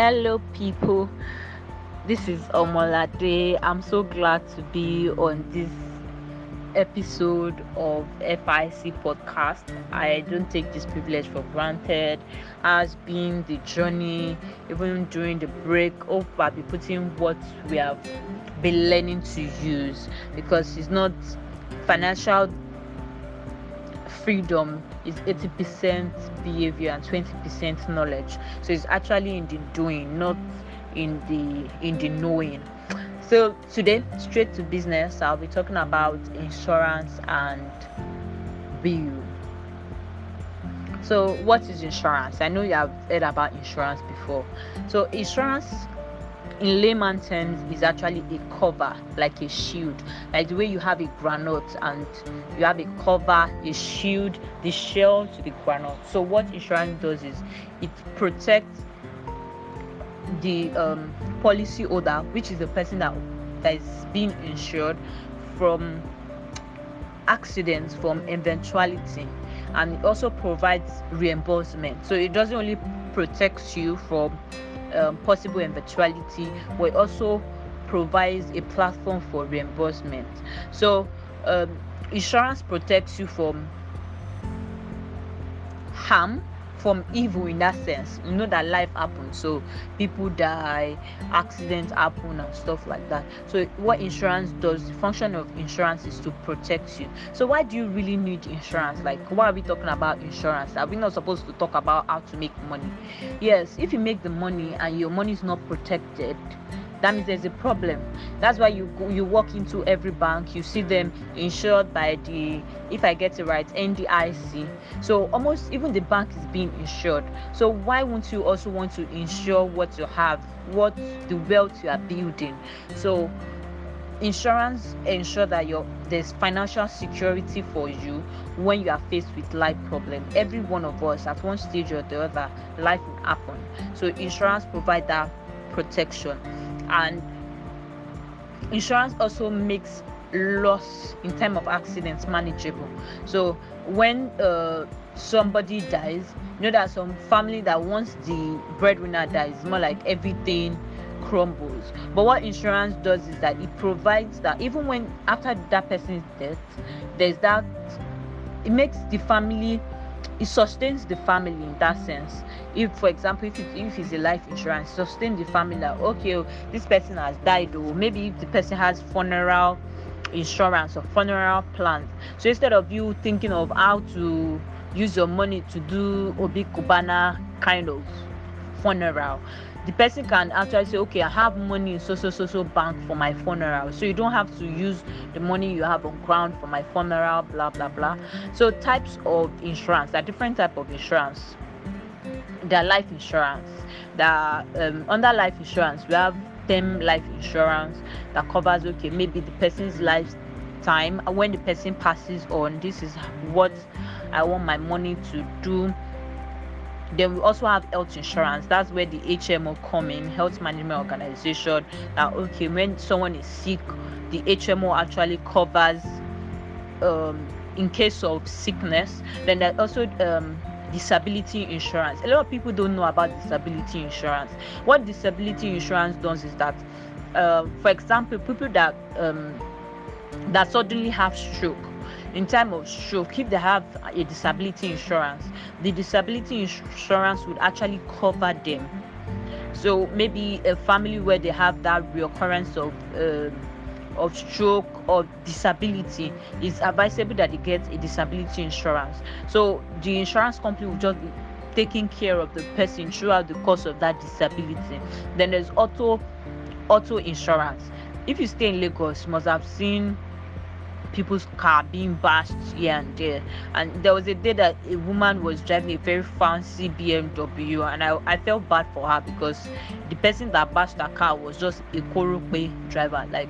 Hello, people. This is Omolade. I'm so glad to be on this episode of FIC podcast. I don't take this privilege for granted. Has been the journey, even during the break, hope I'll be putting what we have been learning to use because it's not financial freedom is 80% behavior and 20% knowledge. So it's actually in the doing not in the in the knowing. So today straight to business i'll be talking about insurance and bill. So what is insurance? I know you have heard about insurance before. So insurance in layman terms is actually a cover like a shield. Like the way you have a granite and you have a cover a shield the shell to the granite. So what insurance does is it protects the um, policy holder which is the person that that is being insured from accidents from eventuality. And it also provides reimbursement. So it doesn't only protects you from um, possible eventuality, but also provides a platform for reimbursement. So, um, insurance protects you from harm from evil in that sense. You know that life happens so people die accidents happen and stuff like that. So what insurance does the function of insurance is to protect you. So why do you really need insurance? Like why are we talking about insurance? Are we not supposed to talk about how to make money? Yes if you make the money and your money is not protected that means there's a problem. That's why you you walk into every bank you see them insured by the if i get it right ndic so almost even the bank is being insured. So why won't you also want to insure what you have what the wealth you are building? So insurance ensure that your there's financial security for you when you are faced with life problem. Every one of us at one stage or the other life will happen. So insurance provide that protection and insurance also makes loss in time of accidents manageable. So when uh, somebody dies you know that some family that once the breadwinner dies more like everything crumbles. But what insurance does is that it provides that even when after that person's death there's that it makes the family it sustains the family in that sense. If for example if, it, if it's a life insurance sustain the family like okay oh, this person has died or maybe if the person has funeral insurance or funeral plans. So instead of you thinking of how to use your money to do Obi Cubana kind of funeral the person can actually say okay i have money in so so so so bank for my funeral. So you don't have to use the money you have on ground for my funeral blah blah blah. So types of insurance there are different type of insurance. There are life insurance. That um, under life insurance we have term life insurance that covers okay maybe the person's lifetime. When the person passes on this is what i want my money to do then we also have health insurance. That's where the hmo come in health management organization that okay when someone is sick the hmo actually covers um, in case of sickness. Then there's also um, disability insurance. A lot of people don't know about disability insurance. What disability insurance does is that uh, for example people that um, that suddenly have stroke in time of stroke if they have a disability insurance. The disability insurance would actually cover them. So maybe a family where they have that reoccurrence of uh, of stroke or disability is advisable that they get a disability insurance. So the insurance company will just be taking care of the person throughout the course of that disability. Then there's auto auto insurance. If you stay in lagos you must have seen people's car being bashed here and there. And there was a day that a woman was driving a very fancy BMW, and I, I felt bad for her because the person that bashed her car was just a Korope driver, like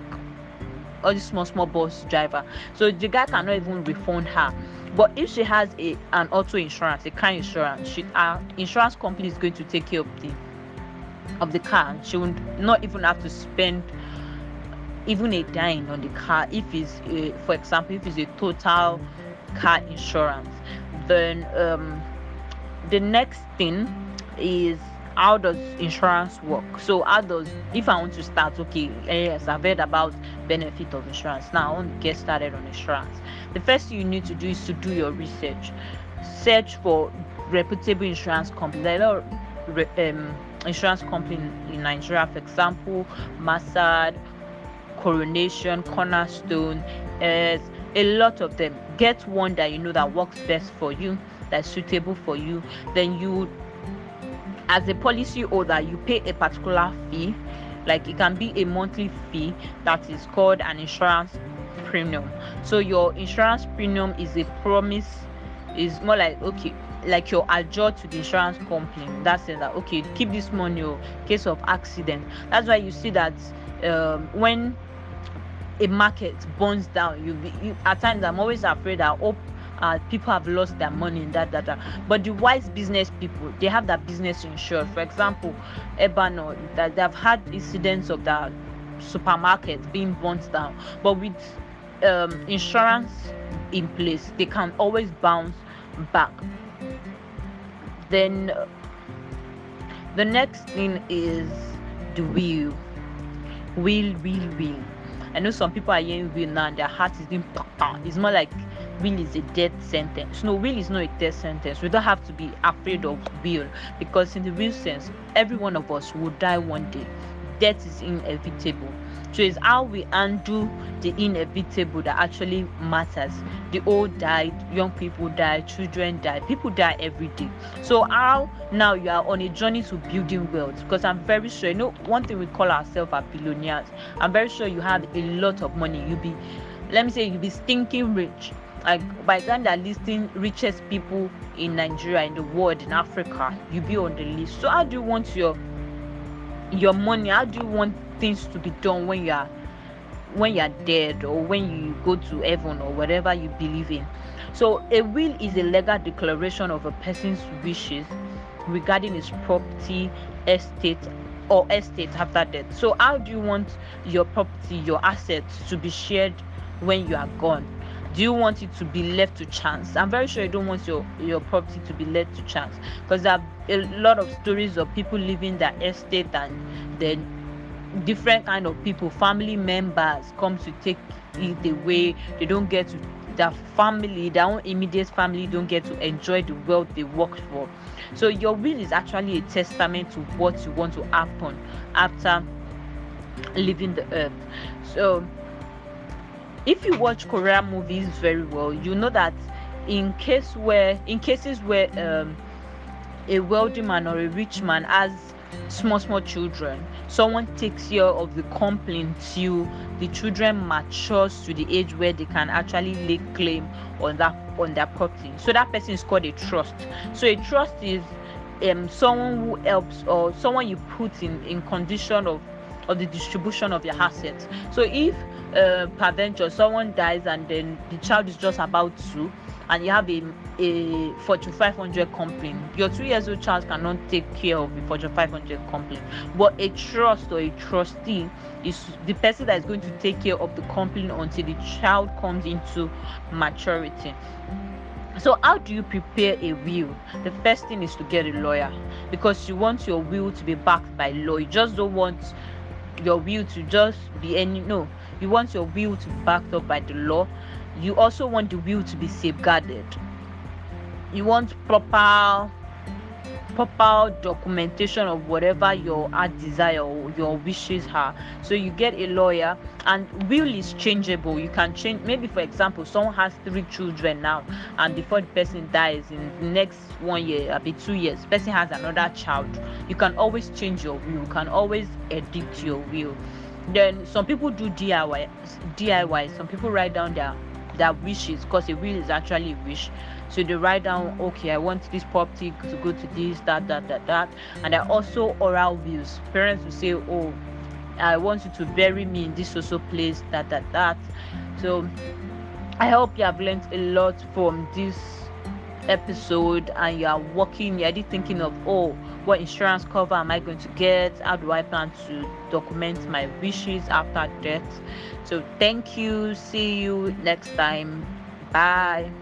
all the small small bus driver. So the guy cannot even refund her. But if she has a an auto insurance, a car insurance, she insurance company is going to take care of the of the car. She would not even have to spend even a dime on the car if it's a, for example if it's a total car insurance. Then um, the next thing is how does insurance work? So how does if i want to start okay yes i've heard about benefit of insurance. Now i want to get started on insurance. The first thing you need to do is to do your research. Search for reputable insurance companies there are um, insurance company in nigeria for example Mansard, coronation cornerstone uh, a lot of them. Get one that you know that works best for you that's suitable for you. Then you as a policy holder you pay a particular fee. Like it can be a monthly fee that is called an insurance premium. So your insurance premium is a promise is more like okay like your adjust to the insurance company. That says that okay keep this money in case of accident. That's why you see that um, when a market burns down you be you, at times i'm always afraid that oh uh, people have lost their money in that data. But the wise business people, they have that business insured. For example, Ebeano, that they've had incidents of the supermarket being burnt down, but with um, insurance in place, they can always bounce back. Then uh, the next thing is the will. Will, will, will. I know some people are hearing will now and their heart is being it's more like will is a death sentence. No, will is not a death sentence. We don't have to be afraid of will because, in the real sense, every one of us will die one day. Death is inevitable. So it's how we undo the inevitable that actually matters. The old died, young people die, children die, people die every day. So how now you are on a journey to building wealth? Because I'm very sure, you know, one thing we call ourselves are. I'm very sure you have a lot of money. You be, let me say, you be stinking rich like by the time they're listing richest people in Nigeria, in the world, in Africa, you be on the list. So how do you want your your money? How do you want things to be done when you are when you are dead or when you go to heaven or whatever you believe in? So a will is a legal declaration of a person's wishes regarding his property, estate, or estate after death. So how do you want your property, your assets to be shared when you are gone? do you want it to be left to chance i'm very sure you don't want your your property to be left to chance because there are a lot of stories of people leaving their estate and then different kind of people family members come to take it away they don't get to their family their own immediate family don't get to enjoy the wealth they worked for. So your will is actually a testament to what you want to happen after leaving the earth. So if you watch Korean movies very well, you know that in case where in cases where um, a wealthy man or a rich man has small small children, someone takes care of the company until the children matures to the age where they can actually lay claim on that on their property. So that person is called a trust. So a trust is um, someone who helps or someone you put in in condition of of the distribution of your assets. So if uh, peradventure someone dies and then the child is just about to and you have a a fortune 500 company. Your two years old child cannot take care of the fortune 500 company. But a trust or a trustee is the person that is going to take care of the company until the child comes into maturity. So how do you prepare a will? The first thing is to get a lawyer because you want your will to be backed by law. You just don't want your will to just be any no. You want your will to be backed up by the law you also want the will to be safeguarded. You want proper proper documentation of whatever your desire or your wishes are. So you get a lawyer and will is changeable. You can change maybe for example someone has three children now and before the person dies in the next one year maybe two years person has another child. You can always change your will. You can always edit your will. Then some people do diy diy some people write down their their wishes because a will is actually a wish. So they write down okay i want this property to go to this that that that that. And there are also oral wills parents will say oh i want you to bury me in this social place that that that. So i hope you have learned a lot from this episode and you are working you're thinking of oh what insurance cover am i going to get? How do i plan to document my wishes after death? So thank you. See you next time. Bye